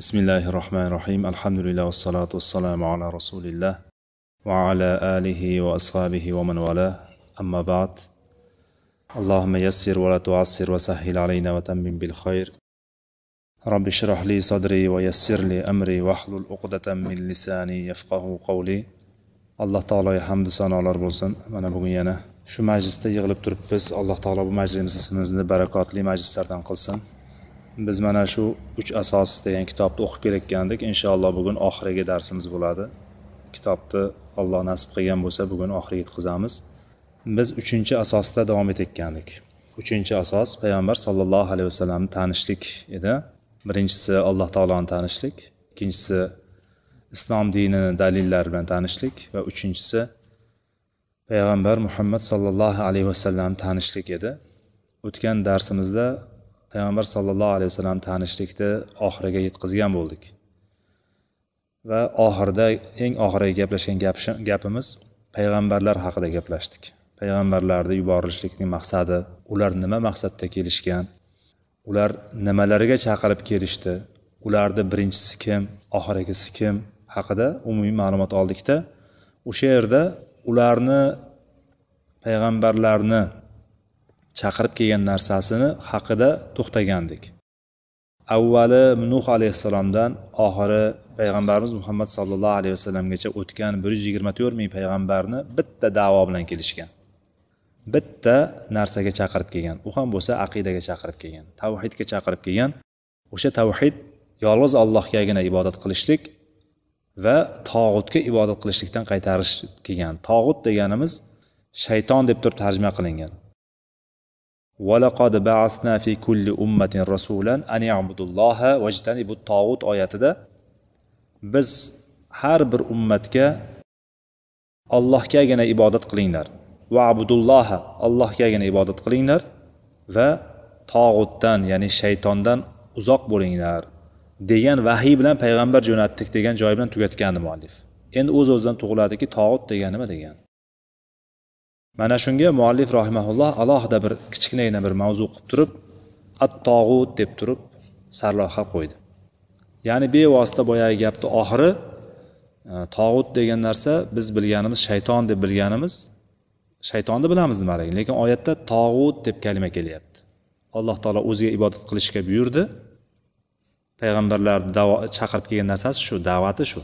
بسم الله الرحمن الرحيم الحمد لله والصلاة والسلام على رسول الله وعلى آله وأصحابه ومن والاه أما بعد اللهم يسر ولا تعسر وسهل علينا وتمم بالخير رب اشرح لي صدري ويسر لي أمري واحلل عقدة من لساني يفقه قولي alloh taologa hamdu sanolar bo'lsin. Mana bugun yana shu majlisda yig'ilib turibmiz. Alloh taolo bu majlisimizni barakotli majlislardan qilsin. Biz mana shu uch asos degan kitobni o'qib kelayotgandik. Inshaalloh bugun oxirgi darsimiz bo'ladi. Kitobni alloh nasib qilgan bo'lsa bugun oxiriga yetkazamiz. Biz uchinchi asosda davom etayotgandik. Uchinchi asos payg'ambar sollallohu alayhi vasallamni tanishlik edi. Birinchisi alloh taoloni tanishlik ikkinchisi islom dinini dalillari bilan tanishlik va uchinchisi payg'ambar muhammad sollallohu alayhi vasallam tanishlik edi. O'tgan darsimizda payg'ambar sollallohu alayhi vasallam tanishlikni oxiriga yetkazgan bo'ldik. Va oxirida eng oxirgi gaplashgan gapimiz payg'ambarlar haqida gaplashdik. Payg'ambarlarni yuborilishlikning maqsadi ular nima maqsadda kelishgan ular nimalarga chaqirib kelishdi ularni birinchisi kim oxirgisi kim haqida umumiy ma'lumot oldikda o'sha yerda ularni payg'ambarlarni chaqirib kelgan narsasini haqida to'xtagandik. Avvali nuh alayhissalomdan oxiri payg'ambarimiz muhammad sollallohu alayhi vasallamgacha o'tgan bir yuz yigirma to'rt ming payg'ambarni bitta davo bilan kelishgan. Bitta narsaga chaqirib kelgan. U ham bo'lsa aqidaga chaqirib kelgan tavhidga chaqirib kelgan. O'sha tavhid yolg'iz allohgagina ibodat qilishlik va tog'utga ibodat qilishlikdan qaytarish kelgan. Tog'ut deganimiz shayton deb turib tarjima qilingan. Valaqad ba'asna fi kulli ummatin rasulan an ya'budulloha vajtanibu tog'ut oyatida biz har bir ummatga allohgagina ibodat qilinglar. va abudulloha allohgagina ibodat qilinglar va tog'utdan ya'ni shaytondan uzoq bo'linglar degan vahiy bilan payg'ambar jo'natdik degan joyi bilan tugatgandi muallif. Endi o'z o'zidan tug'iladiki tog'ut degani nima degan. Mana shunga muallif rahimaulloh alohida bir kichkinagina bir mavzu qilib turib at tog'ut deb turib sarlavha qo'ydi. Ya'ni bevosita boyagi gapni oxiri e, tog'ut degan narsa biz bilganimiz shayton deb bilganimiz shaytonni bilamiz nimaligini lekin oyatda tog'ut deb kalima kelyapti. Alloh taolo o'ziga ibodat qilishga buyurdi. Payg'ambarlarni chaqirib kelgan narsasi shu da'vati shu.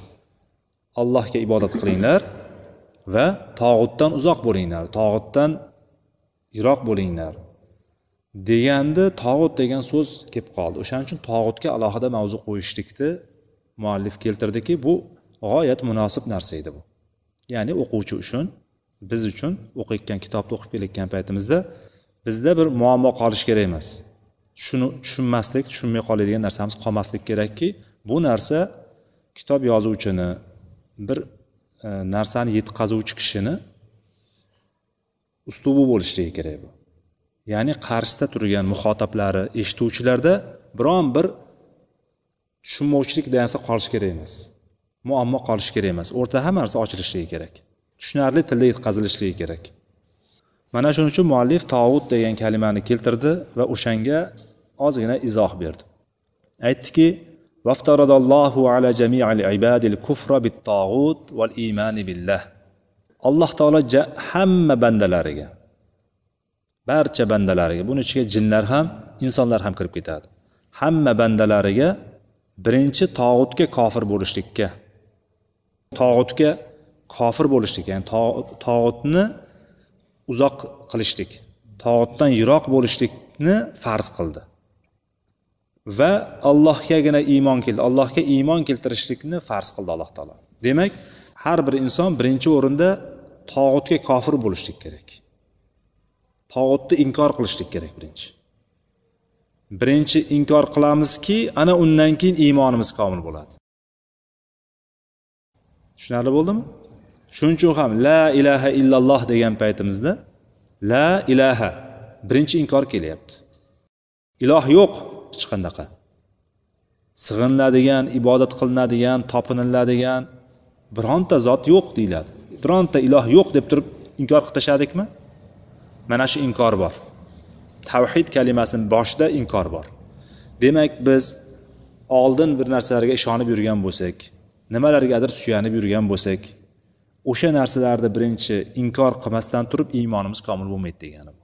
Allohga ibodat qilinglar. Va tog'utdan uzoq bo'linglar tog'utdan yiroq bo'linglar deganda tog'ut degan so'z kelib qoldi. O'shaning uchun tog'utga alohida mavzu qo'yishlikni muallif keltirdiki bu g'oyat munosib narsa edi bu. Ya'ni o'quvchi uchun biz uchun o'qiyotgan kitobni o'qib kelayotgan paytimizda bizda bir muammo qolishi kerak emas. Shuni tushunmaslik tushunmay qoladigan narsamiz qolmasligi kerakki bu narsa kitob yozuvchini bir E, narsani yetkazuvchi kishini uslubi bo'lishligi kerak bu. Ya'ni qarshisida turgan muxotablari eshituvchilarda biron bir tushunmovchilik narsa qolishi kerak emas. Muammo qolishi kerak emas. O'rtada hamma narsa ochilishligi kerak. Tushunarli tilda yetkazilishligi kerak. Mana shuning uchun muallif tovut degan kalimani keltirdi va o'shanga ozgina izoh berdi. Aytdiki وافترض الله على جميع العباد الكفر بالطاغوت والإيمان بالله. Alloh taolo hamma bandalariga barcha bandalariga buni ichiga jinlar ham insonlar ham kirib ketadi. Hamma bandalariga birinchi tog'utga kofir bo'lishlikka tog'utga kofir bo'lishlik ya'ni tog'utni uzoq qilishlik tog'utdan yiroq bo'lishlikni farz qildi. Va allohgagina iymon keldi allohga iymon keltirishlikni farz qildi alloh taolo. Demak har bir inson birinchi o'rinda tog'utga kofir bo'lishlik kerak. Tog'utni inkor qilishlik kerak birinchi. Birinchi inkor qilamizki ana undan keyin iymonimiz komil bo'ladi. Tushunarli bo'ldimi? Shuning uchun ham la ilaha illalloh degan paytimizda la ilaha birinchi inkor kelyapti. Iloh yo'q. Hech qanaqa. Sig'iniladigan ibodat qilinadigan topiniladigan bironta zot yo'q deyiladi. Bironta iloh yo'q deb turib inkor qilib tashladikmi mana shu inkor bor. Tavhid kalimasini boshida inkor bor. Demak biz oldin bir narsalarga ishonib yurgan bo'lsak nimalargadir suyanib yurgan bo'lsak o'sha narsalarni birinchi inkor qilmasdan turib iymonimiz komil bo'lmaydi degani bu.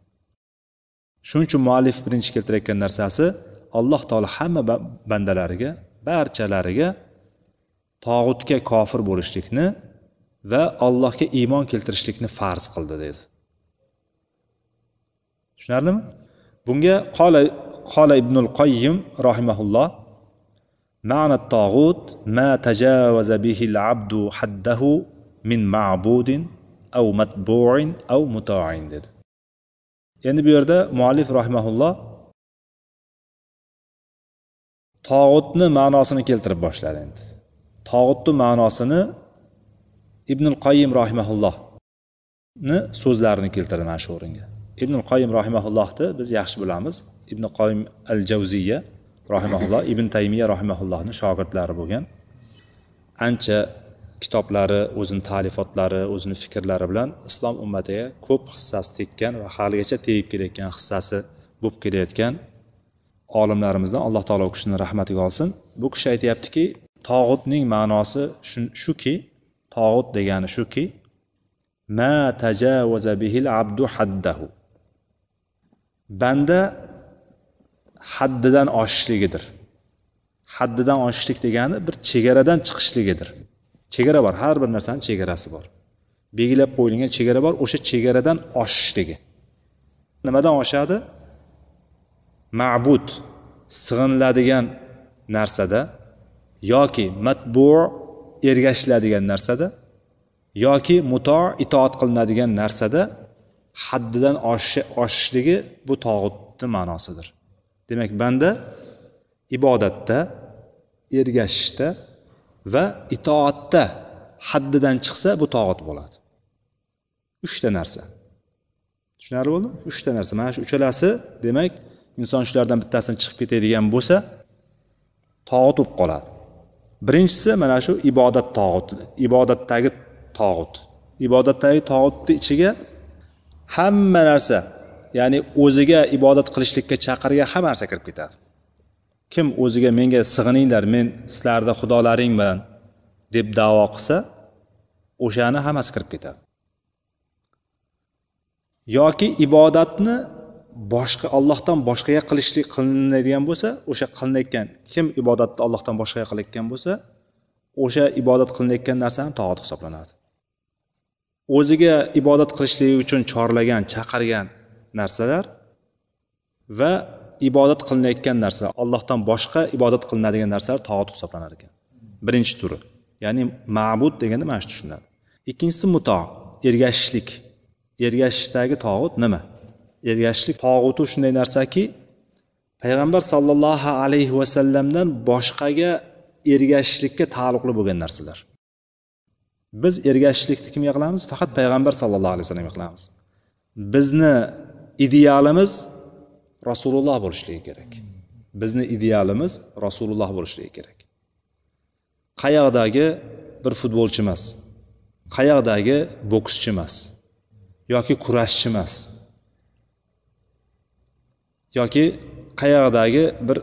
Shuning uchun muallif birinchi keltirayotgan narsasi alloh taolo hamma bandalariga barchalariga tog'utga kofir bo'lishlikni va allohga iymon keltirishlikni farz qildi dedi tushunarlimi bunga qola qola ibnul qoyyim rahimaulloh معنى الطاغوت ما تجاوز به العبد حده من معبود أو متبوع أو مطاع dedi endi bu yerda muallif rahimaulloh tog'utni ma'nosini keltirib boshladi endi. Tog'utni ma'nosini ibnul qoyim rohimaullohni so'zlarini keltirdi mana shu o'ringa. Ibnul qoyim rohimaullohni biz yaxshi bilamiz. Ibn qoyim al javziya rohimaulloh ibn taymiya rohimaullohni shogirdlari bo'lgan. Ancha kitoblari o'zini ta'lifotlari o'zini fikrlari bilan islom ummatiga ko'p hissasi tekkan va haligacha tegib kelayotgan hissasi bo'lib kelayotgan olimlarimizdan alloh taolo u kishini rahmatiga olsin. Bu kishi aytyaptiki tog'utning ma'nosi shuki tog'ut degani shuki ma tajavaza bihil abdu haddahu. Banda haddidan oshishligidir. Haddidan oshishlik degani bir chegaradan chiqishligidir. Chegara bor har bir narsani chegarasi bor. Belgilab qo'yilgan chegara bor o'sha chegaradan oshishligi. Nimadan oshadi? Ma'bud sig'iniladigan narsada yoki matbu ergashiladigan narsada yoki muto itoat qilinadigan narsada haddidan oshishligi bu tog'utni ma'nosidir. Demak banda ibodatda ergashishda va itoatda haddidan chiqsa bu tog'ut bo'ladi. Uchta narsa. Tushunarli bo'ldimi? Uchta narsa. Mana shu uchalasi demak inson shulardan bittasini chiqib ketadigan bo'lsa tog'ut bo'lib qoladi. Birinchisi mana shu ibodat tog'uti ibodatdagi tog'ut. Ibodatdagi tog'utni ichiga hamma narsa ya'ni o'ziga ibodat qilishlikka chaqirgan hamma narsa kirib ketadi. Kim o'ziga menga sig'ininglar men sizlarni xudolaring bilan deb davo qilsa o'shani hammasi kirib ketadi. Yoki ibodatni boshqa ollohdan boshqaga qilishlik qilinadigan bo'lsa o'sha qilinayotgan kim ibodatni ollohdan boshqaga qilayotgan bo'lsa o'sha ibodat qilinayotgan narsa ham toat hisoblanadi. O'ziga ibodat qilishligi uchun chorlagan chaqirgan narsalar va ibodat qilinayotgan narsa allohdan boshqa ibodat qilinadigan narsalar toat hisoblanar ekan. Birinchi turi ya'ni ma'bud deganda mana shu tushuniladi. Ikkinchisi muto ergashishlik. Ergashishdagi tog'ut nima? Ergashishlik tog'uti shunday narsaki payg'ambar sollallohu alayhi vasallamdan boshqaga ergashishlikka taalluqli bo'lgan narsalar. Biz ergashishlikni kimga qilamiz? Faqat payg'ambar sallallohu alayhi vasallamga qilamiz. Bizni idealimiz rasululloh bo'lishligi kerak. Bizni idealimiz rasululloh bo'lishligi kerak. Qayoqdagi bir futbolchi emas qayoqdagi bokschi emas yoki kurashchi emas yoki qayoqdagi bir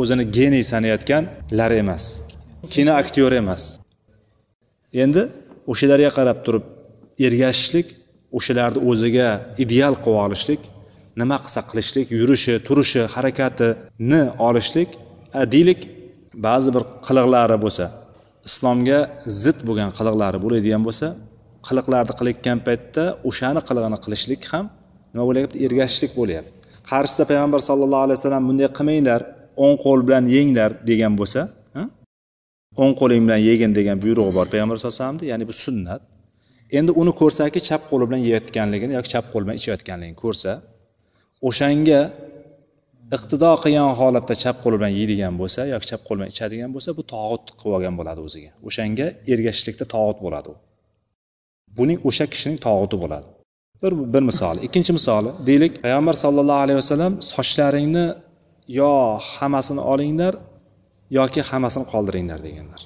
o'zini geniy sanayotganlar emas kino aktyori emas. Endi o'shalarga qarab turib ergashishlik o'shalarni o'ziga ideal qilib olishlik nima qilsa qilishlik yurishi turishi harakatini olishlik deylik ba'zi bir qiliqlari bo'lsa islomga zid bo'lgan qiliqlari bo'ladigan bo'lsa qiliqlarni qilayotgan paytda o'shani qilig'ini qilishlik ham nima bo'lyapti? Ergashishlik bo'lyapti. Qarshisida payg'ambar sallallohu alayhi vasallam bunday qilmanglar o'ng qo'l bilan yenglar degan bo'lsa o'ng qo'ling bilan yegin degan buyrug'i bor payg'ambar sallallohu alayhi vasallamni ya'ni bu sunnat. Endi uni ko'rsaki chap qo'li bilan yeyotganligini yoki chap qo'li bilan ichayotganligini ko'rsa o'shanga iqtido qilgan holatda chap qo'li bilan yeydigan bo'lsa yoki chap qo'li bilan ichadigan bo'lsa bu tog'ut qilib olgan bo'ladi o'ziga. O'shanga ergashishlikda tog'ut bo'ladi u. Buning o'sha kishining tog'uti bo'ladi. Bir bir misoli ikkinchi misoli deylik payg'ambar sollallohu alayhi vasallam sochlaringni yo hammasini olinglar yoki hammasini qoldiringlar deganlar.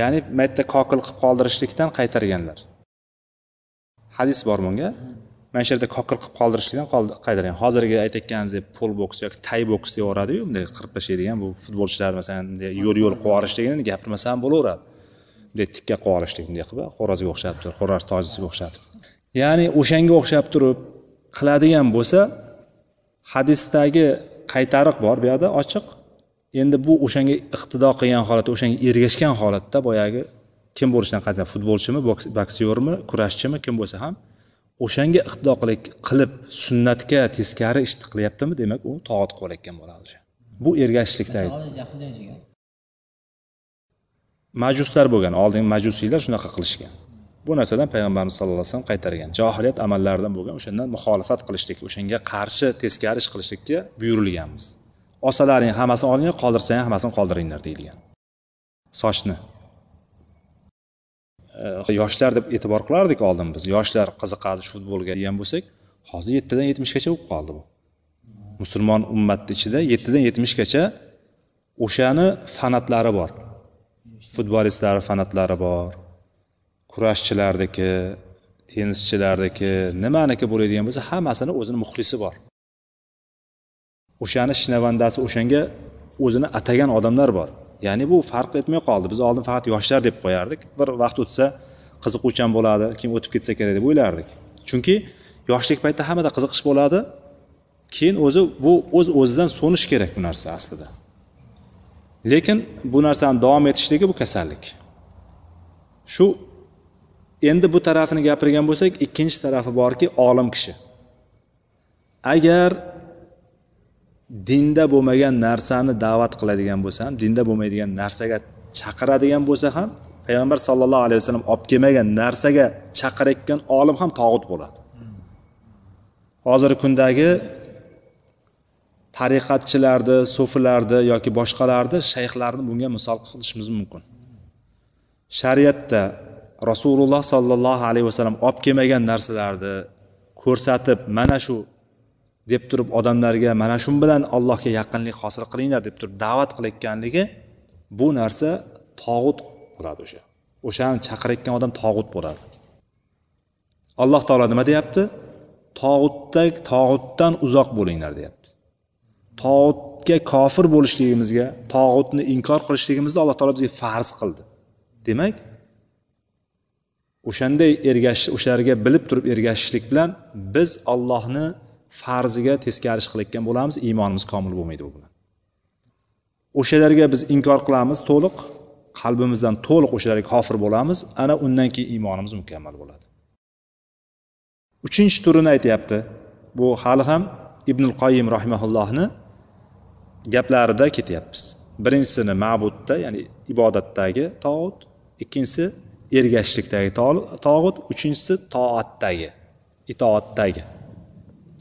Ya'ni mayda kokil qilib qoldirishlikdan qaytarganlar. Hadis bor bunga. Mana shu yerda kokil qilib qoldirishlikdan qaytargan. Hozirgi aytayotganingizdek pol boks yoki tay boks deb bunday qirib tashlaydigan bu futbolchilar masalan yo'l yo'l qilib yuborishligini gapirmasam bo'laveradi. Bunday tikka qilib yuborishlik bunday qilib xo'rozga o'xshatib turib xo'roz tojisiga o'xshatib. Ya'ni o'shanga o'xshab turib qiladigan bo'lsa hadisdagi qaytariq bor bu yoqda ochiq. Endi bu o'shanga iqtido qilgan holatda o'shanga ergashgan holatda boyagi kim bo'lishidan qat'iy futbolchimi boksyormi kurashchimi kim bo'lsa ham o'shanga iqtido qilib sunnatga teskari ishni qilyaptimi demak u toat qilayotgan bo'ladi bu ergashishlikdagi majuslar bo'lgan oldingi majusiylar shunaqa qilishgan bu narsadan payg'ambarimiz sallallohu alayhi vasallam qaytargan. Johiliyat amallaridan bo'lgan o'shandan muxolifat qilishlik o'shanga qarshi teskari ish qilishlikka buyurilganmiz. Olsalaring hammasini olinglar qoldirsang hammasini qoldiringlar deyilgan. Sochni. Yoshlar deb e'tibor qilardik oldin biz. Yoshlar qiziqadi shu futbolga degan bo'lsak hozir yettidan yetmishgacha bo'lib qoldi bu. Musulmon ummatni ichida yettidan yetmishgacha o'shani fanatlari bor. Futbolistlari fanatlari bor. Kurashchilarniki tennischilarniki nimaniki bo'ladigan bo'lsa hammasini o'zini muxlisi bor. O'shani shinavandasi o'shanga o'zini atagan odamlar bor. Ya'ni bu farq etmay qoldi. Biz oldin faqat yoshlar deb qo'yardik. Bir vaqt o'tsa qiziquvchan bo'ladi keyin o'tib ketsa kerak deb o'ylardik. Chunki yoshlik paytida hammada qiziqish bo'ladi. Keyin o'zi bu o'z o'zidan so'nish kerak bu narsa aslida. Lekin bu narsani davom etishligi bu kasallik. Shu endi bu tarafini gapirgan bo'lsak ikkinchi tarafi borki olim kishi. Agar dinda bo'lmagan narsani da'vat qiladigan bo'lsa ham dinda bo'lmaydigan narsaga chaqiradigan bo'lsa ham payg'ambar sallallohu alayhi vasallam olib kelmagan narsaga chaqirayotgan olim ham tog'ut bo'ladi. Hozirgi kundagi tariqatchilarni so'filarni yoki boshqalarni shayxlarni bunga misol qilishimiz mumkin. Shariatda rasululloh sollallohu alayhi vasallam olib kelmagan narsalarni ko'rsatib mana shu deb turib odamlarga mana shu bilan allohga yaqinlik hosil qilinglar deb turib da'vat qilayotganligi bu narsa tog'ut bo'ladi o'sha. O'shani chaqirayotgan odam tog'ut bo'ladi. Alloh taolo nima deyapti? Tog'utda tog'utdan uzoq bo'linglar deyapti. Tog'utga kofir bo'lishligimizga tog'utni inkor qilishligimizni alloh taolo bizga farz qildi. Demak o'shanday ergashish o'shalarga bilib turib ergashishlik bilan biz ollohni farziga teskari ish qilayotgan bo'lamiz iymonimiz komil bo'lmaydi u bilan. O'shalarga biz inkor qilamiz to'liq qalbimizdan to'liq o'shalarga kofir bo'lamiz ana undan keyin iymonimiz mukammal bo'ladi. Uchinchi turini aytyapti. Bu hali ham ibnul qoyim rahimaullohni gaplarida ketyapmiz. Birinchisini ma'budda ya'ni ibodatdagi tog'ut ikkinchisi ergashishlikdagi tog'ut uchinchisi toatdagi itoatdagi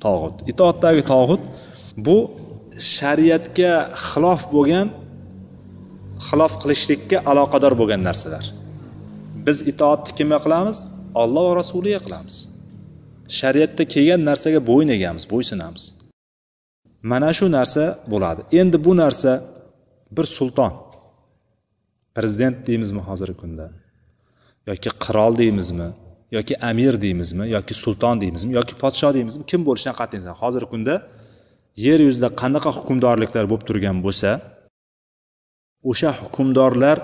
tog'ut. Itoatdagi tog'ut bu shariatga xilof bo'lgan xilof qilishlikka aloqador bo'lgan narsalar. Biz itoatni kimga qilamiz? Olloh va rasuliga qilamiz. Shariatda kelgan narsaga bo'yin egamiz bo'ysunamiz. Mana shu narsa bo'ladi. Endi bu narsa bir sulton. Prezident deymizmi hozirgi kunda? Yoki qirol deymizmi yoki amir deymizmi yoki sulton deymizmi yoki podsho deymizmi kim bo'lishidan qat'iy nazar hozirgi kunda yer yuzida qanaqa hukmdorliklar bo'lib turgan bo'lsa o'sha hukmdorlar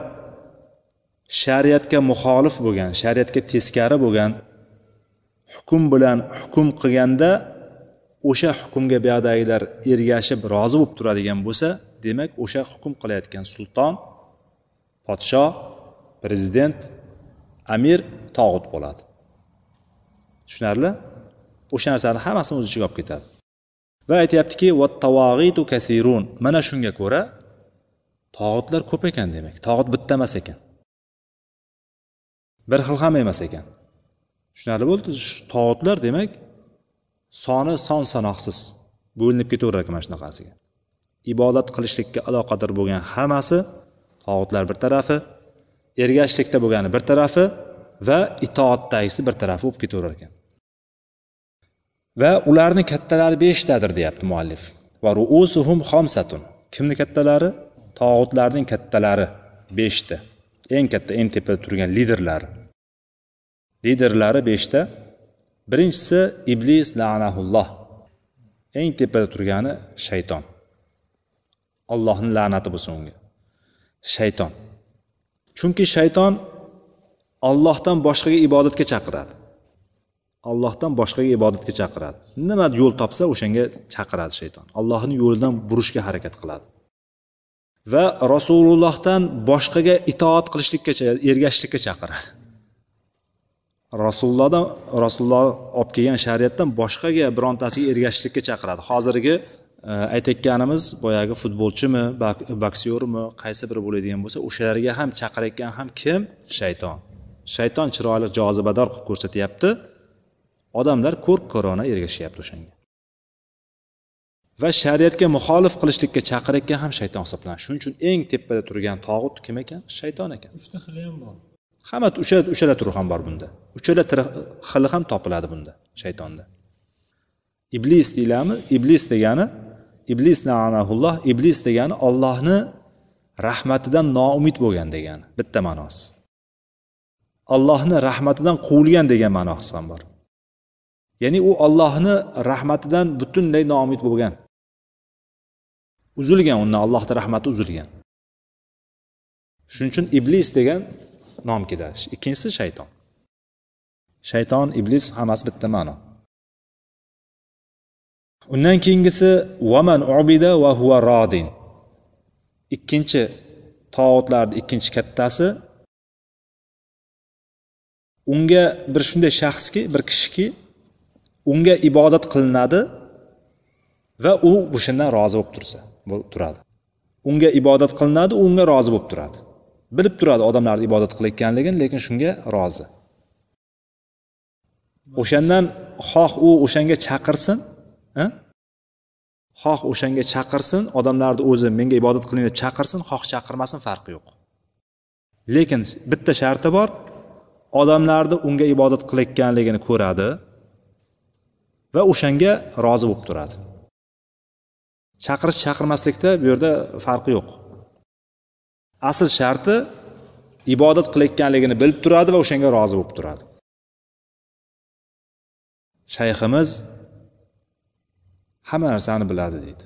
shariatga muxolif bo'lgan shariatga teskari bo'lgan hukm bilan hukm qilganda o'sha hukmga buyoqdagilar ergashib rozi bo'lib turadigan bo'lsa demak o'sha hukm qilayotgan sulton podsho prezident amir tog'ut bo'ladi. Tushunarli? O'sha narsani hammasini o'z ichiga olib ketadi. Va aytyaptiki kasirun. Mana shunga ko'ra tog'utlar ko'p ekan demak. Tog'ut bitta emas ekan. Bir xil ham emas ekan. Tushunarli bo'ldi? Tog'utlar demak soni son sanoqsiz. Bo'linib ketaverar ekan mana shunaqasiga. Ibodat qilishlikka aloqador bo'lgan hammasi tog'utlar bir tarafi ergashishlikda bo'lgani bir tarafi va itoatdagisi bir tarafi bo'lib ketaverar ekan. Va ularni kattalari beshtadir deyapti muallif. Va ruusuhum xomsatun. Kimni kattalari? Tog'utlarning kattalari beshta. Eng katta eng tepada turgan liderlari liderlari beshta. Birinchisi iblis la'nahulloh eng tepada turgani shayton. Allohni la'nati bo'lsin unga. Shayton. Chunki shayton ollohdan boshqaga ibodatga chaqiradi. Allohdan boshqaga ibodatga chaqiradi. Nima yo'l topsa o'shanga chaqiradi shayton. Allohni yo'lidan burishga harakat qiladi. Va rasulullohdan boshqaga itoat qilishlikka ergashishlikka chaqiradi. Rasulullohdan rasululloh olib kelgan shariatdan boshqaga birontasiga ergashishlikka chaqiradi. Hozirgi aytayotganimiz boyagi futbolchimi boksyormi qaysi biri bo'ladigan bo'lsa o'shalarga ham chaqirayotgan ham kim? Shayton. Shayton chiroyli jozibador qilib ko'rsatyapti. Odamlar ko'r ko'rona ergashyapti o'shanga. Va shariatga muxolif qilishlikka chaqirayotgan ham shayton hisoblanadi. Shuning uchun eng tepada turgan tog'ut kim ekan? Shayton ekan. Uchta xili ham bor. Hamma uchala uchala turi ham bor bunda. Uchala xili ham topiladi bunda shaytonda. Iblis deyilami? Iblis degani iblis naanahulloh iblis degani ollohni rahmatidan noumid bo'lgan degani bitta ma'nosi. Allohni rahmatidan quvilgan degan ma'nosi ham bor. Ya'ni u ollohni rahmatidan butunlay noumid bo'lgan. Uzilgan undan allohni rahmati uzilgan. Shuning uchun iblis degan nom keladi ikkinchisi shayton. Shayton iblis hammasi bitta ma'no. Undan keyingisi vaman ubida va huva rodin ikkinchi tog'utlarni ikkinchi kattasi. Unga bir shunday shaxski bir kishiki unga ibodat qilinadi va u o'shandan rozi bo'lib tursa turadi. Unga ibodat qilinadi u unga rozi bo'lib turadi. Bilib turadi odamlarni ibodat qilayotganligini lekin shunga rozi. O'shandan xoh u o'shanga chaqirsin xoh o'shanga chaqirsin odamlarni o'zi menga ibodat qiling deb chaqirsin xoh chaqirmasin farqi yo'q. Lekin bitta sharti bor odamlarni unga ibodat qilayotganligini ko'radi va o'shanga rozi bo'lib turadi. Chaqirish chaqirmaslikda bu yerda farqi yo'q. Asl sharti ibodat qilayotganligini bilib turadi va o'shanga rozi bo'lib turadi. Shayximiz hamma narsani biladi deydi.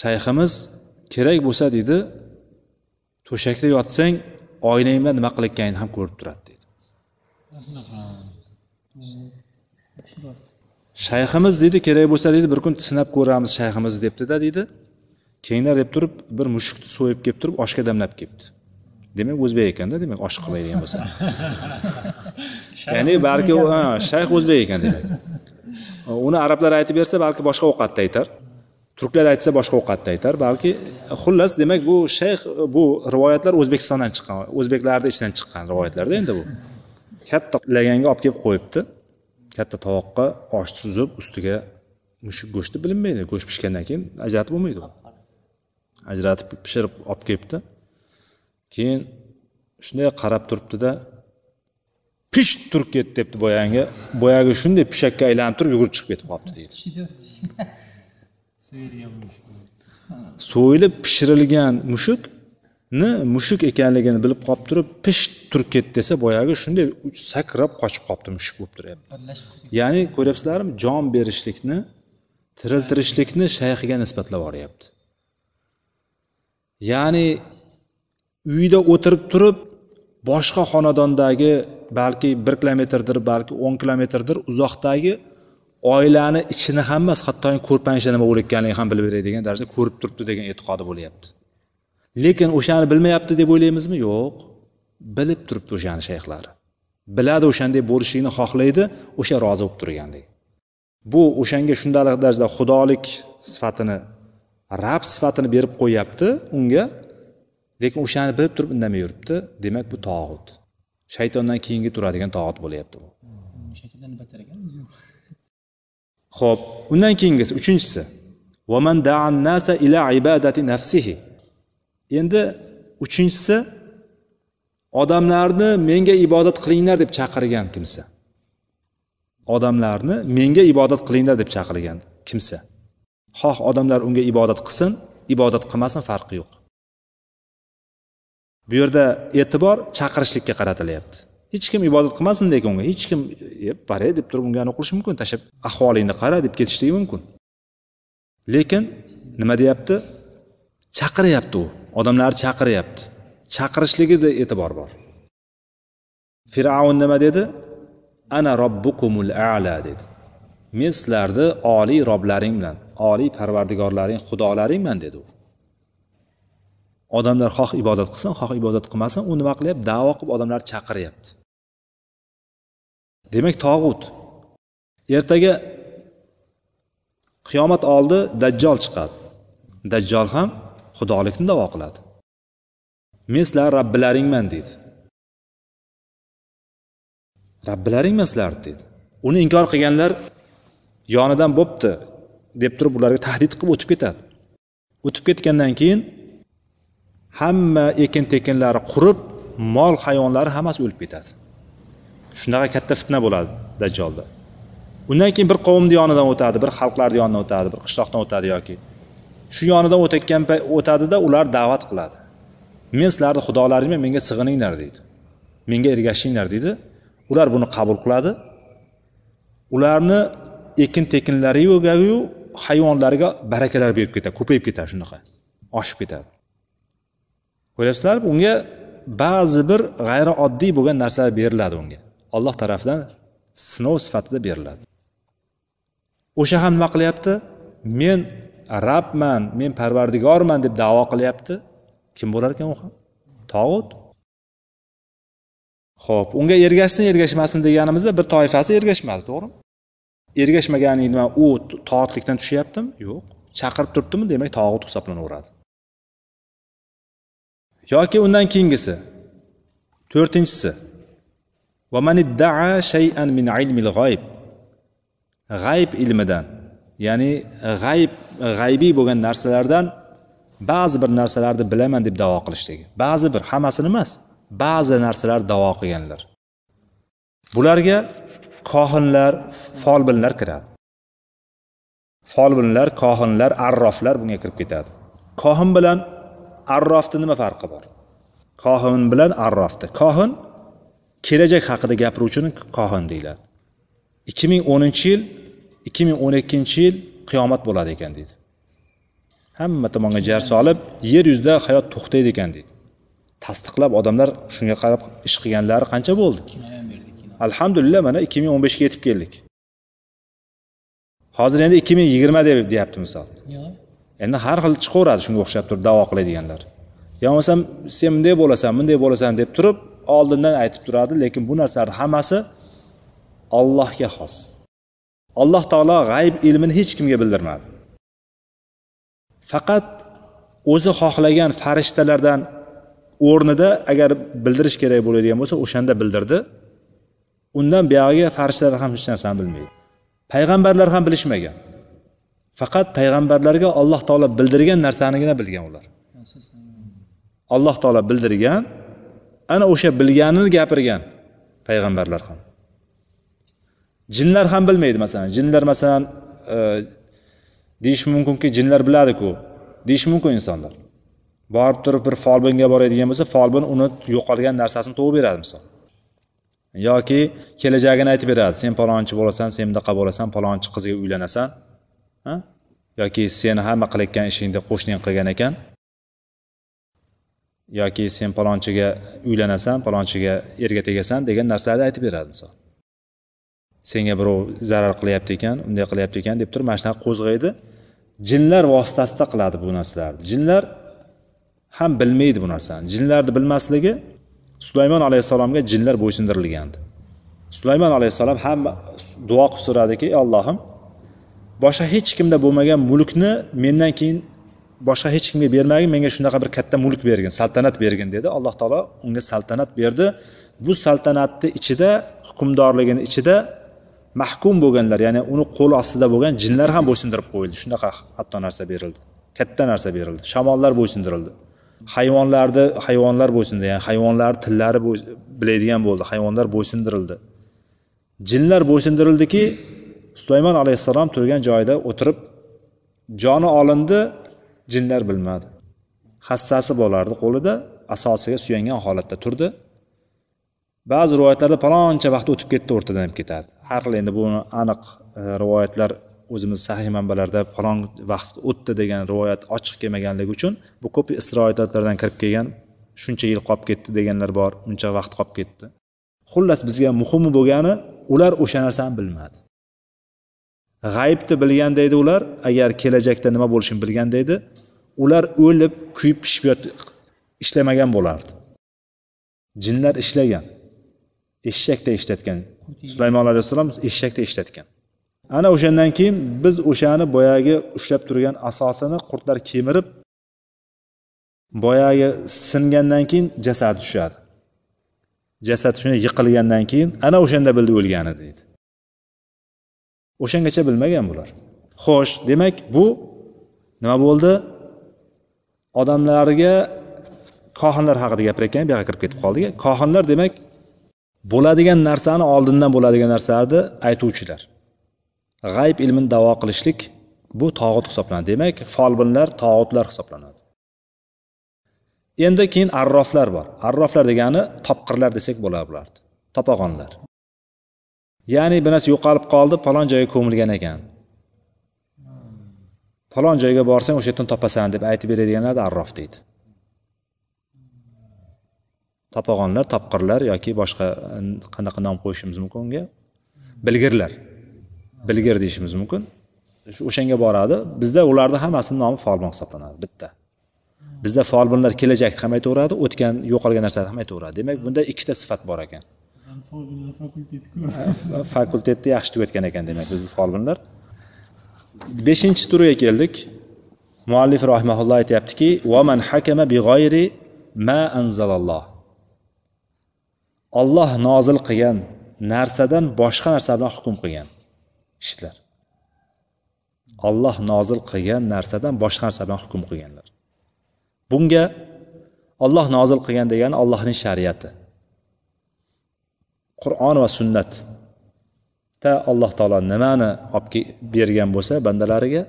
Shayximiz kerak bo'lsa deydi to'shakda yotsang oynang bilan nima qilayotganingni ham ko'rib turadi deydi. Shayximiz deydi kerak bo'lsa deydi bir kun sinab ko'ramiz shayximizni debdida deydi. Kelinglar deb turib bir mushukni so'yib kelib turib oshga damlab kelibdi. Demak o'zbek ekanda demak osh qilmaydigan bo'lsa. Ya'ni balki shayx o'zbek ekan demak uni arablar aytib bersa balki boshqa ovqatda aytar. Turklar aytsa boshqa ovqatda aytar. Balki xullas demak bu shayx bu rivoyatlar o'zbekistondan chiqqan o'zbeklarni ichidan chiqqan rivoyatlarda endi bu. Katta laganga olib kelib qo'yibdi. Katta tovoqqa osh suzib ustiga mushuk go'shti bilinmaydi. Go'sht pishgandan keyin ajratib bo'lmaydi u ajratib pishirib olib kelibdi. Keyin shunday qarab turibdida pisht turib ketdi debdi boyagi. Boyagi shunday pishakka aylanib turib yugurib chiqib ketib qolibdi deydi. So'yilib pishirilgan mushukni mushuk ekanligini bilib qolib turib pisht turib ketdi desa boyagi shunday sakrab qochib qolibdi mushuk bo'lib turyapti. Ya'ni ko'ryapsizlarmi jon berishlikni tiriltirishlikni shayxiga nisbatlab yuboryapti ya'ni uyda o'tirib turib boshqa xonadondagi balki bir kilometrdir balki o'n kilometrdir uzoqdagi oilani ichini ham emas hattoki ko'rpani nima bo'layotganligini ham bilib beradigan darajada ko'rib turibdi degan e'tiqodi bo'lyapti. Lekin o'shani bilmayapti deb o'ylaymizmi? Yo'q. Bilib turibdi o'shani shayxlari. Biladi o'shanday bo'lishligini xohlaydi o'sha rozi bo'lib turgandek. Bu o'shanga shundaylik darajada xudolik sifatini rab sifatini berib qo'yyapti unga lekin o'shani bilib turib indamay yuribdi. Demak bu tog'ut. Shaytondan keyingi turadigan tog'ut bo'lyapti bu. Ho'p undan keyingisi uchinchisi. Ila ibadati nafsihi. Endi uchinchisi odamlarni menga ibodat qilinglar deb chaqirgan kimsa. Odamlarni menga ibodat qilinglar deb chaqirgan kimsa. Xoh odamlar unga ibodat qilsin ibodat qilmasin farqi yo'q bu yerda e'tibor chaqirishlikka qaratilyapti. Hech kim ibodat qilmasin lekin unga hech kim e, boray deb turib unga qilishi mumkin tashlab ahvolingni qara deb ketishligi mumkin. Lekin nima deyapti? Chaqiryapti u. Odamlarni chaqiryapti. Chaqirishligida e'tibor bor. Fir'avn nima dedi? Ana robbukumul ala dedi. Men sizlarni oliy roblaring bilan oliy parvardigorlaring xudolaringman dedi u. odamlar xoh ibodat qilsin xoh ibodat qilmasin u nima qilyapti? Davo qilib odamlarni chaqiryapti. Demak tog'ut ertaga qiyomat oldi dajjol chiqadi. Dajjol ham xudolikni davo qiladi. Men sizlar robbilaringman deydi robbilaringman sizlarni dedi. Uni inkor qilganlar yonidan bo'pti deb turib ularga tahdid qilib o'tib ketadi. O'tib ketgandan keyin hamma ekin tekinlari qurib mol hayvonlari hammasi o'lib ketadi. Shunaqa katta fitna bo'ladi dajjolda. Undan keyin bir qavmni yonidan o'tadi bir xalqlarni yonidan o'tadi bir qishloqdan o'tadi yoki shu yonidan o'tayotgan o'tadida ular da'vat qiladi. Men sizlarni xudolaringman menga sig'ininglar deydi. Menga ergashinglar deydi. Ular buni qabul qiladi. Ularni ekin tekinlariyu hayvonlariga barakalar berib ketadi ko'payib ketadi shunaqa oshib ketadi. Ko'ryapsizlarmi? Unga ba'zi bir g'ayrioddiy bo'lgan narsalar beriladi unga. Olloh tarafidan sinov sifatida beriladi. O'sha ham nima qilyapti? Men rabman men parvardigorman deb davo qilyapti. Kim bo'lar ekan u ham? Tog'ut. Ho'p unga ergashsin ergashmasin deganimizda bir toifasi ergashmadi to'g'rimi? Ergashmagani nima u tog'utlikdan tushyaptimi? Yo'q. Chaqirib turibdimi? Demak tog'ut hisoblanaveradi yoki undan keyingisi. To'rtinchisi. G'ayb ilmidan ya'ni g'ayb g'aybiy bo'lgan narsalardan ba'zi bir narsalarni bilaman deb davo qilishligi ba'zi bir hammasini emas ba'zi narsalar davo qilganlar. Bularga kohinlar folbinlar kiradi. Folbinlar kohinlar arroflar bunga kirib ketadi. Kohin bilan arrofni nima farqi bor? Kohin bilan arrofni kohin kelajak haqida gapiruvchini kohin deyiladi. ikki ming o'ninchi yil ikki ming o'n ikkinchi yil qiyomat bo'ladi ekan deydi. Hamma tomonga jar solib yer yuzida hayot to'xtaydi ekan deydi. Tasdiqlab odamlar shunga qarab ish qilganlari qancha bo'ldi? Alhamdulillah mana ikki ming o'n beshga yetib keldik. Hozir endi ikki ming yigirma deb deyapti misol. Yo'q. Endi har xil chiqaveradi shunga o'xshab turib davo qiladiganlar. Yo bo'lmasam sen bunday bo'lasan bunday bo'lasan deb turib oldindan aytib turadi lekin bu narsalarni hammasi ollohga xos. Alloh taolo g'ayb ilmini hech kimga bildirmadi. Faqat o'zi xohlagan farishtalardan o'rnida agar bildirish kerak bo'ladigan bo'lsa o'shanda bildirdi. Undan buyog'iga farishtalar ham hech narsani bilmaydi. Payg'ambarlar ham bilishmagan. Faqat payg'ambarlarga alloh taolo bildirgan narsanigina bilgan ular. Alloh taolo bildirgan ana o'sha bilganini gapirgan payg'ambarlar ham. Jinlar ham bilmaydi masalan. Jinlar masalan e, deyish mumkinki jinlar biladiku. Deyish mumkin insonlar. Borib turib bir folbinga boradigan bo'lsa folbin uni yo'qolgan narsasini topib beradi misol. Yoki kelajagini aytib beradi. Sen palonchi bo'lasan sen bunaqa bo'lasan palonchi qizga uylanasan. Yoki seni hamma qilayotgan ishingni qo'shning qilgan ekan? Yoki sen palonchiga uylanasan palonchiga erga tegasan degan narsalarni aytib beradi misol. Senga birov zarar qilyapti ekan unday qilyapti ekan deb turib mana shunaqa qo'zg'aydi. Jinlar vositasida qiladi bu narsalarni. Jinlar ham bilmaydi bu narsani. Jinlarni bilmasligi sulaymon alayhissalomga jinlar bo'ysundirilgandi. Sulaymon alayhissalom hamma duo qilib so'radiki ey ollohim boshqa hech kimda bo'lmagan mulkni mendan keyin boshqa hech kimga bermagin menga shunaqa bir katta mulk bergin saltanat bergin dedi. Alloh taolo unga saltanat berdi. Bu saltanatni ichida hukmdorligini ichida mahkum bo'lganlar ya'ni uni qo'l ostida bo'lgan jinlar ham bo'ysundirib qo'yildi. Shunaqa hatto narsa berildi. Katta narsa berildi. Shamollar bo'ysundirildi. Hayvonlarni hayvonlar bo'ysundi ya'ni hayvonlar tillari biladigan bo'ldi. Hayvonlar bo'ysundirildi. Jinlar bo'ysundirildiki sulaymon alayhissalom turgan joyida o'tirib joni olindi jinlar bilmadi. Hassasi bo'lardi qo'lida asosiga suyangan holatda turdi. Ba'zi rivoyatlarda paloncha vaqt o'tib ketdi o'rtadan ham ketadi. Har xil endi buni aniq e, rivoyatlar o'zimiz sahiy manbalarda falon vaqt o'tdi degan rivoyat ochiq kelmaganligi uchun bu ko'p isroilotlardan kirib kelgan shuncha yil qolib ketdi deganlar bor uncha vaqt qolib ketdi. Xullas bizga muhimi bo'lgani ular o'sha narsani bilmadi. G'aybni bilganda edi ular. Agar kelajakda nima bo'lishini bilganda edi ular o'lib kuyib pishib ishlamagan bo'lardi. Jinlar ishlagan. Eshakda ishlatgan. Sulaymon alayhissalom eshakda ishlatgan. Ana o'shandan keyin biz o'shani boyagi ushlab turgan asosini qurtlar kemirib boyagi singandan keyin jasadi tushadi. Jasad shunday yiqilgandan keyin ana o'shanda bildi o'lgani deydi o'shangacha bilmagan bular. Xo'sh demak bu nima bo'ldi? Odamlarga kohinlar haqida gapirayotgan bu yoqqa kirib ketib qoldik. Kohinlar demak bo'ladigan narsani oldindan bo'ladigan narsalarni aytuvchilar. G'ayb ilmini davo qilishlik bu tog'ut hisoblanadi. Demak folbinlar tog'utlar hisoblanadi. Endi keyin arroflar bor. Arroflar degani topqirlar desak bo'ladi bularni. Topag'onlar ya'ni bir narsa yo'qolib qoldi falon joyga ko'milgan ekan. Falon joyga borsang o'sha yerdan topasan deb aytib beradiganlarni arrof deydi. Topag'onlar topqirlar yoki boshqa qanaqa nom qo'yishimiz mumkin unga? Bilgirlar. Bilgir deyishimiz mumkin. O'shanga boradi. Bizda ularni hammasini nomi folbin hisoblanadi bitta. Bizda folbinlar kelajakni ham aytaveradi o'tgan yo'qolgan narsani ham aytaveradi. Demak bunda ikkita sifat bor ekan. Fakultetku fakultetni yaxshi tugatgan ekan demak bizni folbinlar. Beshinchi turiga keldik. Muallif rahimaulloh aytyaptiki vaman hakama big'oyri ma anzalalloh. Olloh nozil qilgan narsadan boshqa narsa bilan hukm qilgan kishilar. Olloh nozil qilgan narsadan boshqa narsa bilan hukm qilganlar. Bunga olloh nozil qilgan degani ollohning shariati. Qur'on va sunnatda alloh taolo nimani olib bergan bo'lsa bandalariga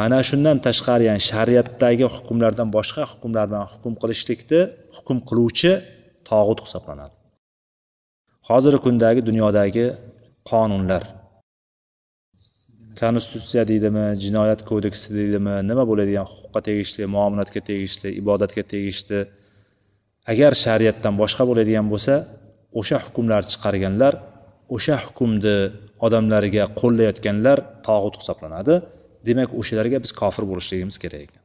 mana shundan tashqari ya'ni shariatdagi hukmlardan boshqa hukmlar bilan hukm qilishlikni hukm qiluvchi tog'ut hisoblanadi. Hozirgi kundagi dunyodagi qonunlar. Konstitutsiya deydimi jinoyat kodeksi deydimi nima bo'ladigan huquqqa tegishli muomalatga tegishli ibodatga tegishli agar shariatdan boshqa bo'ladigan bo'lsa o'sha hukmlarni chiqarganlar o'sha hukmni odamlariga qo'llayotganlar tog'ut hisoblanadi. Demak o'shalarga biz kofir bo'lishligimiz kerak ekan.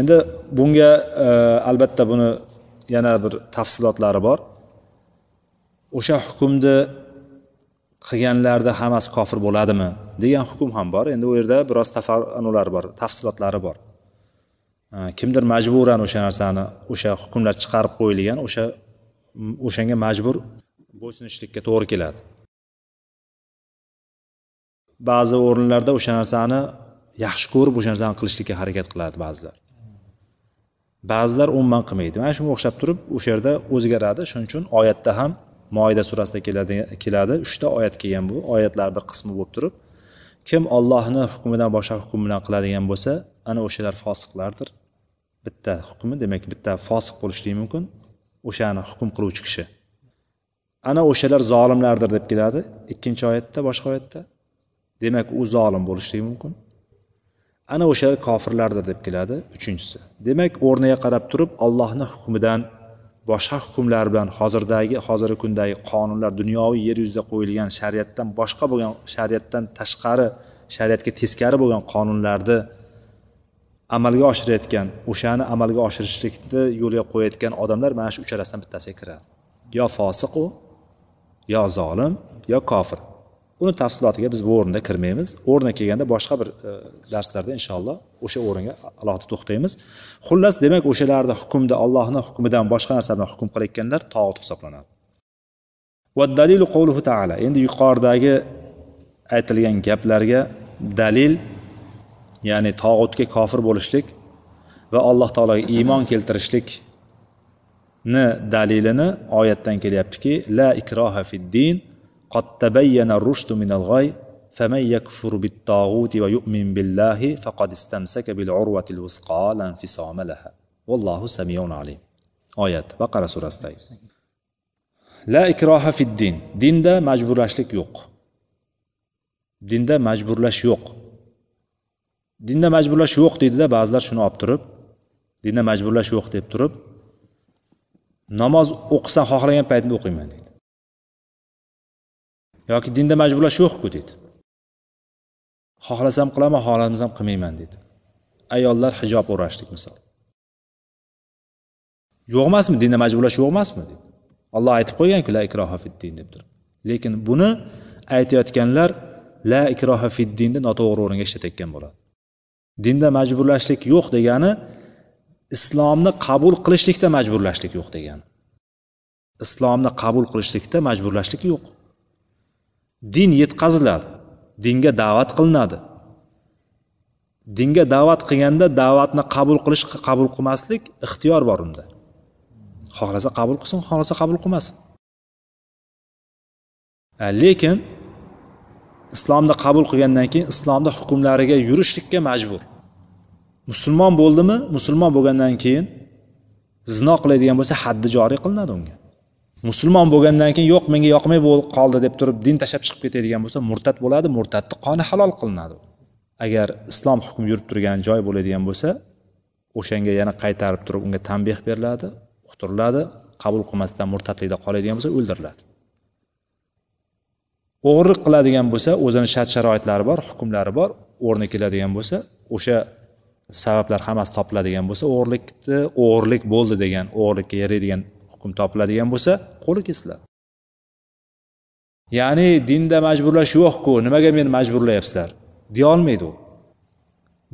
Endi bunga e, albatta buni yana bir tafsilotlari bor. O'sha hukmni qilganlarni hammasi kofir bo'ladimi degan hukm ham bor. Endi u yerda biroz tafanular bor tafsilotlari bor. Kimdir majburan o'sha narsani o'sha hukmlar chiqarib qo'yilgan o'sha o'shanga majbur bo'ysunishlikka to'g'ri keladi. Ba'zi o'rinlarda o'sha narsani yaxshi ko'rib o'sha narsani qilishlikka harakat qiladi ba'zilar. Ba'zilar umuman qilmaydi. Mana shunga o'xshab turib o'sha yerda o'zgaradi. Shuning uchun oyatda ham moida surasida keladi keladi. Uchta oyat kelgan bu. Oyatlar bir qismi bo'lib turib kim ollohni hukmidan boshqa hukm bilan qiladigan bo'lsa ana o'shalar fosiqlardir. Bitta hukmi demak bitta fosiq bo'lishligi mumkin. O'shani hukm qiluvchi kishi. Ana o'shalar zolimlardir deb keladi. Ikkinchi oyatda boshqa oyatda. Demak u zolim bo'lishligi mumkin. Ana o'shalar kofirlardir deb keladi. Uchinchisi. Demak o'rniga qarab turib allohni hukmidan boshqa hukmlar bilan hozirdagi hozirgi kundagi qonunlar dunyoviy yer yuzida qo'yilgan shariatdan boshqa bo'lgan shariatdan tashqari shariatga teskari bo'lgan qonunlarni amalga oshirayotgan o'shani amalga oshirishlikni yo'lga qo'yayotgan odamlar mana shu uchalasidan bittasiga kiradi. Yo fosiq u yo zolim yo kofir. Uni tafsilotiga biz bu o'rinda kirmaymiz. O'rni kelganda boshqa bir e, darslarda inshaalloh o'sha o'ringa alohida to'xtaymiz. Xullas demak o'shalarni hukmda allohni hukmidan boshqa narsa bilan hukm qilayotganlar tog'ut hisoblanadi. Dalilu qavluhu taala. Endi yuqoridagi aytilgan gaplarga dalil ya'ni tog'utga kofir bo'lishlik va alloh taologa iymon keltirishlikni dalilini oyatdan kelyaptiki la ikroha fid din قد تبين الرشد من الغي فمن يكفر بالطاغوت ويؤمن بالله فقد استمسك بالعروة الوثقى لا انفصام لها والله سميع عليم oyat baqara surasidagi la ikroha fid din dinda majburlashlik yo'q dinda majburlash yo'q Dinda majburlash yo'q deydida ba'zilar shuni olib turib dinda majburlash yo'q deb turib namoz o'qisam xohlagan paytimda o'qiyman deydi. Yoki dinda majburlash yo'qku deydi. Xohlasam qilaman xohlamasam qilmayman deydi. Ayollar hijob o'rashlik misol. Yo'q emasmi dinda majburlash yo'q emasmi deydi. Olloh aytib qo'yganku la ikroha fiddin deb turib. Lekin buni aytayotganlar la ikroha fiddinni noto'g'ri o'ringa ishlatayotgan bo'ladi. Dinda majburlashlik yo'q degani islomni qabul qilishlikda majburlashlik yo'q degani. Islomni qabul qilishlikda majburlashlik yo'q. Din yetkaziladi dinga da'vat qilinadi. Dinga da'vat qilganda da'vatni qabul qilish qabul qilmaslik ixtiyor bor unda. Xohlasa qabul qilsin xohlasa qabul qilmasin. Lekin islomni qabul qilgandan keyin islomni hukmlariga yurishlikka majbur. Musulmon bo'ldimi? Musulmon bo'lgandan keyin zino qiladigan bo'lsa haddi joriy qilinadi unga. Musulmon bo'lgandan keyin yo'q menga yoqmay qoldi deb turib din tashlab chiqib ketadigan bo'lsa murtad bo'ladi murtadni qoni halol qilinadi. Agar islom hukmi yurib turgan joy bo'ladigan bo'lsa o'shanga yana qaytarib turib unga tanbeh beriladi uqtiriladi qabul qilmasdan murtadlikda qoladigan bo'lsa o'ldiriladi. O'g'irlik qiladigan bo'lsa o'zini shart sharoitlari bor hukmlari bor o'rni keladigan bo'lsa o'sha sabablar hammasi topiladigan bo'lsa o'g'irlikni o'g'irlik bo'ldi degan o'g'irlikka yaraydigan hukm topiladigan bo'lsa qo'li kesiladi. Ya'ni dinda majburlash yo'qku nimaga meni majburlayapsizlar? Deyolmaydi u.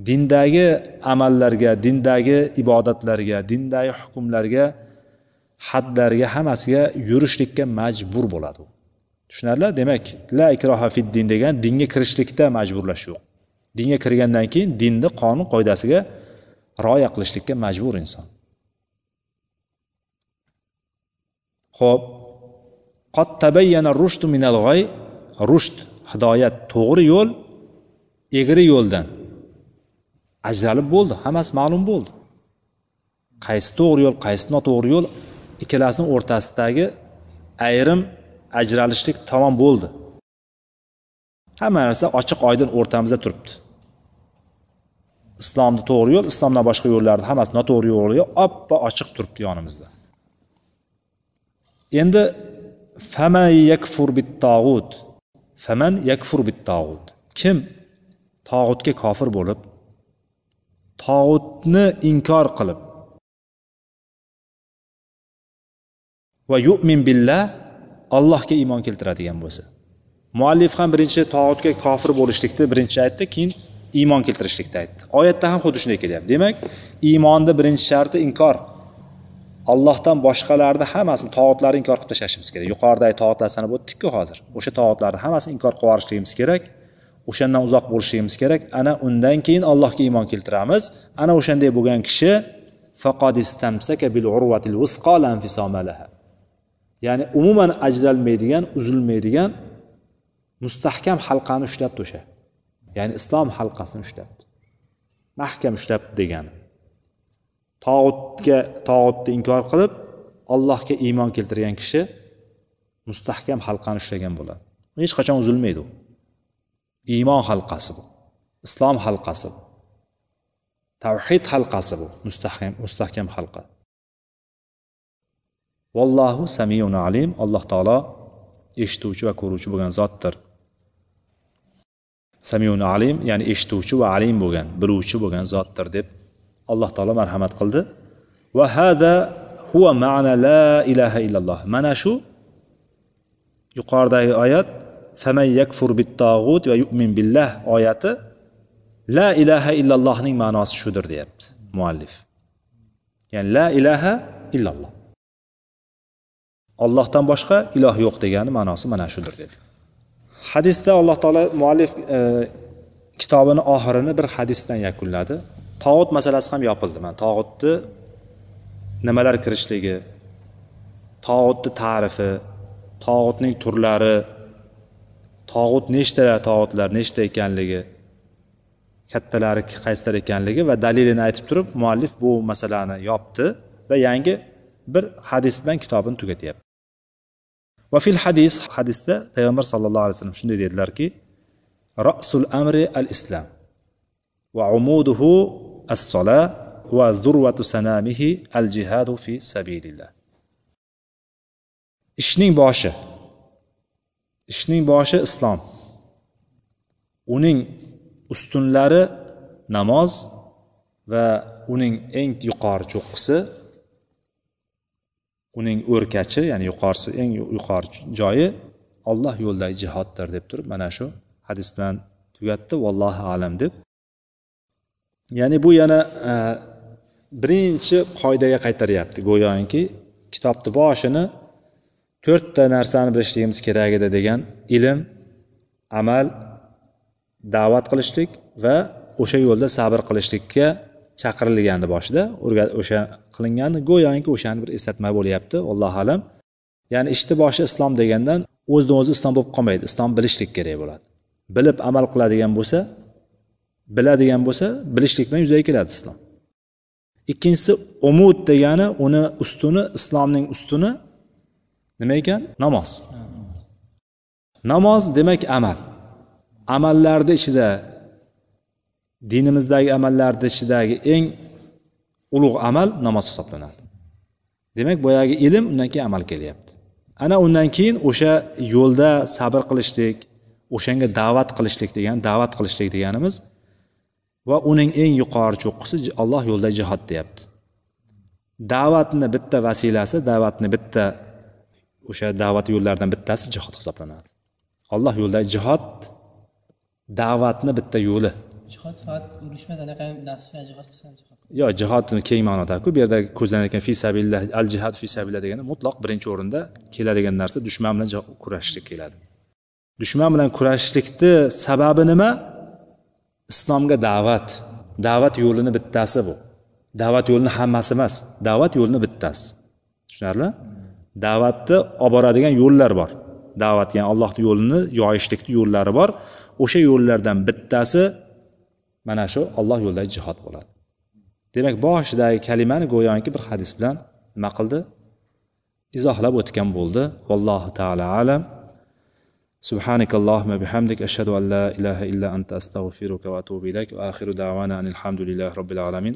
Dindagi amallarga dindagi ibodatlarga dindagi hukmlarga hadlarga hammasiga yurishlikka majbur bo'ladi u. tushunarli? Demak la ikroha fid din degan dinga kirishlikda majburlash yo'q dinga kirgandan keyin dinni qonun qoidasiga rioya qilishlikka majbur inson. Ho'p qot tabayyana rushdu minal g'oy rushd hidoyat to'g'ri yo'l egri yo'ldan. Ajralib bo'ldi hammasi ma'lum bo'ldi. Qaysi to'g'ri yo'l qaysi noto'g'ri yo'l ikkalasini o'rtasidagi ayrim ajralishlik tamom bo'ldi. Hamma narsa ochiq oydin o'rtamizda turibdi. Islomni to'g'ri yo'l islomdan boshqa yo'llarni hammasi noto'g'ri yo'l oppa ochiq turibdi yonimizda. Endi faman yakfur bit tog'ut faman yakfur bit tog'ut kim tog'utga kofir bo'lib tog'utni inkor qilib va yu'min billah allohga iymon keltiradigan bo'lsa. Muallif ham birinchi tog'utga kofir bo'lishlikni birinchi aytdi keyin iymon keltirishlikni aytdi. Oyatda ham xuddi shunday kelyapti. Demak iymonni birinchi sharti inkor. Allohdan boshqalarni hammasini tog'utlarni inkor qilib tashlashimiz kerak. Yuqoridagi tog'utlar sanab o'tdikku hozir. O'sha tog'utlarni hammasini inkor qilib yuborishligimiz kerak. O'shandan uzoq bo'lishligimiz kerak. Ana undan keyin allohga iymon keltiramiz. Ana o'shanday bo'lgan kishi faqad istamsaka bil urvatil vusqa ya'ni umuman ajralmaydigan uzilmaydigan mustahkam halqani ushlabdi o'sha ya'ni islom halqasini ushlabdi mahkam ushlabdi degani tog'utga tog'utni inkor qilib allohga iymon keltirgan kishi mustahkam halqani ushlagan bo'ladi. Hech qachon uzilmaydi u. Iymon halqasi bu. Islom halqasi bu. Tavhid halqasi bu. Mustahkam mustahkam halqa. Vallohu samiyun alim. Alloh taolo eshituvchi va ko'ruvchi bo'lgan zotdir. Samiyun alim ya'ni eshituvchi va alim bo'lgan biluvchi bo'lgan zotdir deb alloh taolo marhamat qildi. Va hada huwa ma'na la ilaha illalloh. Mana shu yuqoridagi oyat faman yakfur bittog'ut va yu'min billah oyati la ilaha illallohning ma'nosi shudir deyapti muallif. Ya'ni la ilaha illalloh. Ollohdan boshqa iloh yo'q degani ma'nosi mana shudir dedi. Hadisda alloh taolo muallif e, kitobini oxirini bir hadisdan yakunladi. Tog'ut masalasi ham yopildi. Mana tog'utni nimalar kirishligi tog'utni tarifi tog'utning turlari tog'ut nechta tog'utlar nechta ekanligi kattalari qaysilar ekanligi va dalilini aytib turib muallif bu masalani yopdi va yangi bir hadis bilan kitobini tugatyapti. Va fil hadis hadisda payg'ambar sallallohu alayhi vasallam shunday dedilarki rasul amri al islam va umuduhu as sola va zurvatu sanamihi al jihadu fi sabilillah. Ishning boshi ishning boshi islom. Uning ustunlari namoz va uning eng yuqori cho'qqisi uning o'rkachi ya'ni yuqorisi eng yuqori joyi olloh yo'lidagi jihoddir deb turib mana shu hadis bilan tugatdi. Vallohu alam deb. Ya'ni bu yana e, birinchi qoidaga qaytaryapti. Go'yoki kitobni boshini to'rtta narsani bilishligimiz kerak edi degan ilm amal da'vat qilishlik va o'sha yo'lda sabr qilishlikka chaqirilgandi boshida. O'sha qilingandi go'yoki o'shani bir eslatma bo'lyapti. Allohu alam. Ya'ni ishni boshi islom degandan o'zidan o'zi islom bo'lib qolmaydi. Islom bilishlik kerak bo'ladi. Bilib amal qiladigan bo'lsa biladigan bo'lsa bilishlik bilan yuzaga keladi islom. Ikkinchisi umud degani uni ustuni islomning ustuni nima ekan? Namoz. Namoz demak amal. Amallarni ichida dinimizdagi amallarni ichidagi eng ulug' amal namoz hisoblanadi. Demak boyagi ilm undan keyin amal kelyapti. Ana undan keyin o'sha yo'lda sabr qilishlik o'shanga da'vat qilishlik degan da'vat qilishlik deganimiz va uning eng yuqori cho'qqisi alloh yo'lida jihod deyapti. Da'vatni bitta vasilasi da'vatni bitta o'sha da'vat yo'llaridan bittasi jihod hisoblanadi. Alloh yo'lida jihod da'vatni bitta yo'li. Jihod faqat urushmas anaqa nafsga jihod qilsa yo'q jihod keng ma'nodaku bu yerda ko'zlanayotgan fi sabillah al jihad fi sabillah degani mutloq birinchi o'rinda keladigan narsa dushman bilan kurashishlik keladi. Dushman bilan kurashishlikni sababi nima? Islomga da'vat. Da'vat yo'lini bittasi bu. Da'vat yo'lini hammasi emas da'vat yo'lini bittasi. Tushunarli? Da'vatni olib boradigan yo'llar bor. Da'vat ya'ni allohni yo'lini yoyishlikni yo'llari bor. O'sha yo'llardan bittasi mana shu olloh yo'lidagi jihod bo'ladi demak boshidagi kalimani go'yoki bir hadis bilan nima qildi izohlab o'tgan bo'ldi vallohu taolo alam سبحانك اللهم بحمدك أشهد أن لا إله إلا أنت أستغفرك وأتوب إليك وآخر دعوانا أن الحمد لله رب العالمين